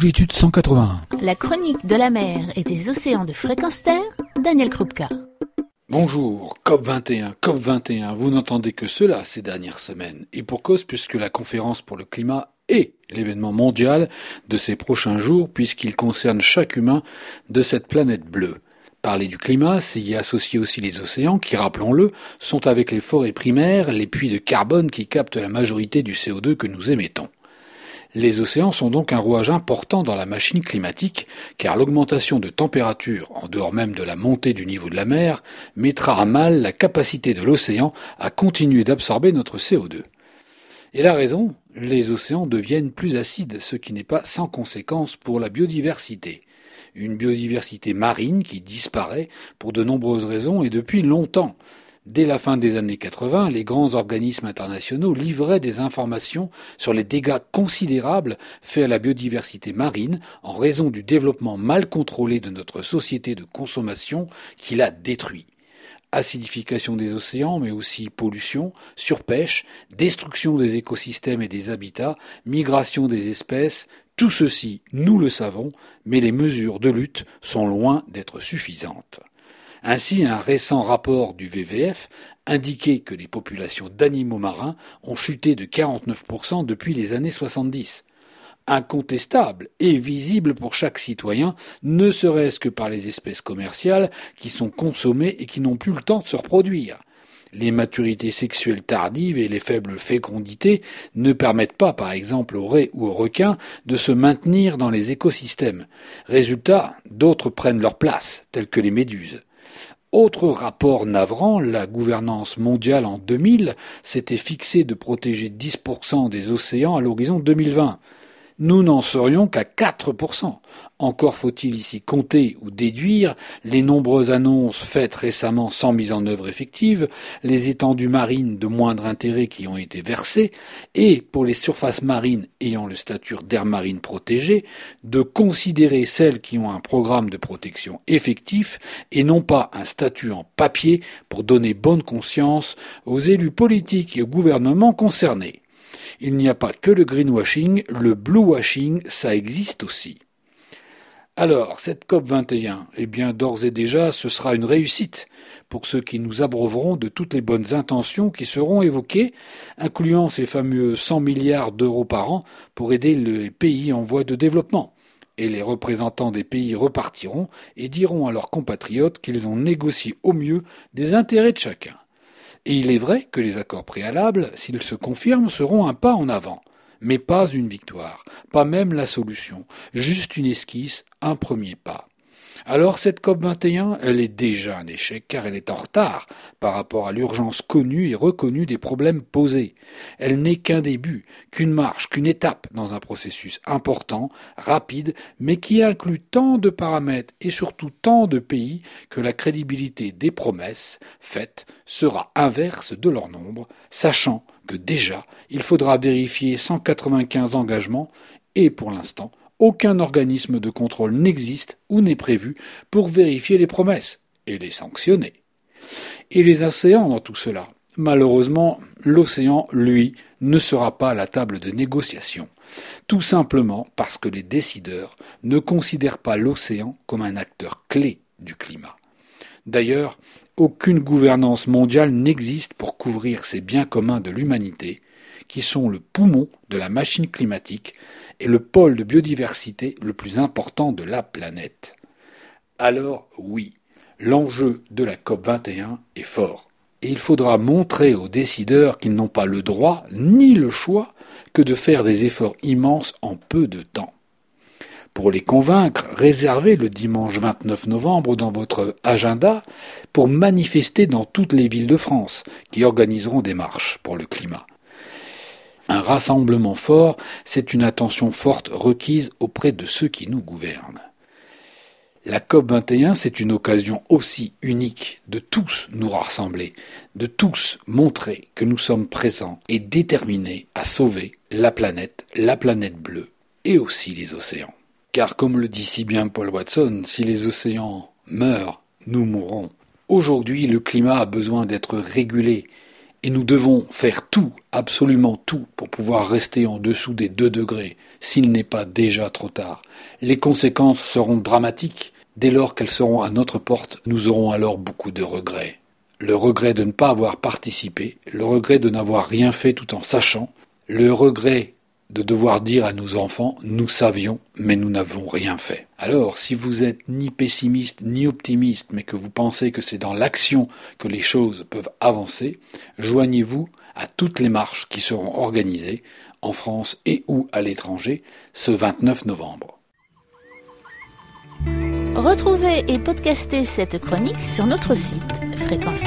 Longitude 181. La chronique de la mer et des océans de fréquence terre, Daniel Krupka. Bonjour, COP21, COP21, vous n'entendez que cela ces dernières semaines. Et pour cause, puisque la conférence pour le climat est l'événement mondial de ces prochains jours, puisqu'il concerne chaque humain de cette planète bleue. Parler du climat, c'est y associer aussi les océans, qui, rappelons-le, sont avec les forêts primaires les puits de carbone qui captent la majorité du CO2 que nous émettons. Les océans sont donc un rouage important dans la machine climatique, car l'augmentation de température, en dehors même de la montée du niveau de la mer, mettra à mal la capacité de l'océan à continuer d'absorber notre CO2. Et la raison, les océans deviennent plus acides, ce qui n'est pas sans conséquence pour la biodiversité. Une biodiversité marine qui disparaît pour de nombreuses raisons et depuis longtemps. Dès la fin des années 80, les grands organismes internationaux livraient des informations sur les dégâts considérables faits à la biodiversité marine en raison du développement mal contrôlé de notre société de consommation qui l'a détruit. Acidification des océans, mais aussi pollution, surpêche, destruction des écosystèmes et des habitats, migration des espèces, tout ceci, nous le savons, mais les mesures de lutte sont loin d'être suffisantes. Ainsi, un récent rapport du VVF indiquait que les populations d'animaux marins ont chuté de 49% depuis les années 70. Incontestable et visible pour chaque citoyen, ne serait-ce que par les espèces commerciales qui sont consommées et qui n'ont plus le temps de se reproduire. Les maturités sexuelles tardives et les faibles fécondités ne permettent pas, par exemple, aux raies ou aux requins de se maintenir dans les écosystèmes. Résultat, d'autres prennent leur place, tels que les méduses. Autre rapport navrant, la gouvernance mondiale en 2000 s'était fixé de protéger 10% des océans à l'horizon 2020 nous n'en serions qu'à 4%. Encore faut-il ici compter ou déduire les nombreuses annonces faites récemment sans mise en œuvre effective, les étendues marines de moindre intérêt qui ont été versées, et pour les surfaces marines ayant le statut d'air marine protégée, de considérer celles qui ont un programme de protection effectif et non pas un statut en papier pour donner bonne conscience aux élus politiques et aux gouvernements concernés. Il n'y a pas que le greenwashing, le bluewashing, ça existe aussi. Alors, cette COP 21, eh bien, d'ores et déjà, ce sera une réussite pour ceux qui nous abreuveront de toutes les bonnes intentions qui seront évoquées, incluant ces fameux 100 milliards d'euros par an pour aider les pays en voie de développement. Et les représentants des pays repartiront et diront à leurs compatriotes qu'ils ont négocié au mieux des intérêts de chacun. Et il est vrai que les accords préalables, s'ils se confirment, seront un pas en avant, mais pas une victoire, pas même la solution, juste une esquisse, un premier pas. Alors cette COP21, elle est déjà un échec car elle est en retard par rapport à l'urgence connue et reconnue des problèmes posés. Elle n'est qu'un début, qu'une marche, qu'une étape dans un processus important, rapide, mais qui inclut tant de paramètres et surtout tant de pays que la crédibilité des promesses faites sera inverse de leur nombre, sachant que déjà il faudra vérifier 195 engagements et pour l'instant aucun organisme de contrôle n'existe ou n'est prévu pour vérifier les promesses et les sanctionner. Et les océans dans tout cela Malheureusement, l'océan, lui, ne sera pas à la table de négociation, tout simplement parce que les décideurs ne considèrent pas l'océan comme un acteur clé du climat. D'ailleurs, aucune gouvernance mondiale n'existe pour couvrir ces biens communs de l'humanité, qui sont le poumon de la machine climatique et le pôle de biodiversité le plus important de la planète. Alors oui, l'enjeu de la COP 21 est fort. Et il faudra montrer aux décideurs qu'ils n'ont pas le droit ni le choix que de faire des efforts immenses en peu de temps. Pour les convaincre, réservez le dimanche 29 novembre dans votre agenda pour manifester dans toutes les villes de France qui organiseront des marches pour le climat. Rassemblement fort, c'est une attention forte requise auprès de ceux qui nous gouvernent. La COP 21, c'est une occasion aussi unique de tous nous rassembler, de tous montrer que nous sommes présents et déterminés à sauver la planète, la planète bleue et aussi les océans. Car comme le dit si bien Paul Watson, si les océans meurent, nous mourrons. Aujourd'hui, le climat a besoin d'être régulé Et nous devons faire tout, absolument tout, pour pouvoir rester en dessous des 2 degrés, s'il n'est pas déjà trop tard. Les conséquences seront dramatiques. Dès lors qu'elles seront à notre porte, nous aurons alors beaucoup de regrets. Le regret de ne pas avoir participé, le regret de n'avoir rien fait tout en sachant, le regret de devoir dire à nos enfants nous savions mais nous n'avons rien fait. Alors si vous êtes ni pessimiste ni optimiste mais que vous pensez que c'est dans l'action que les choses peuvent avancer, joignez-vous à toutes les marches qui seront organisées en France et ou à l'étranger ce 29 novembre. Retrouvez et podcastez cette chronique sur notre site fréquence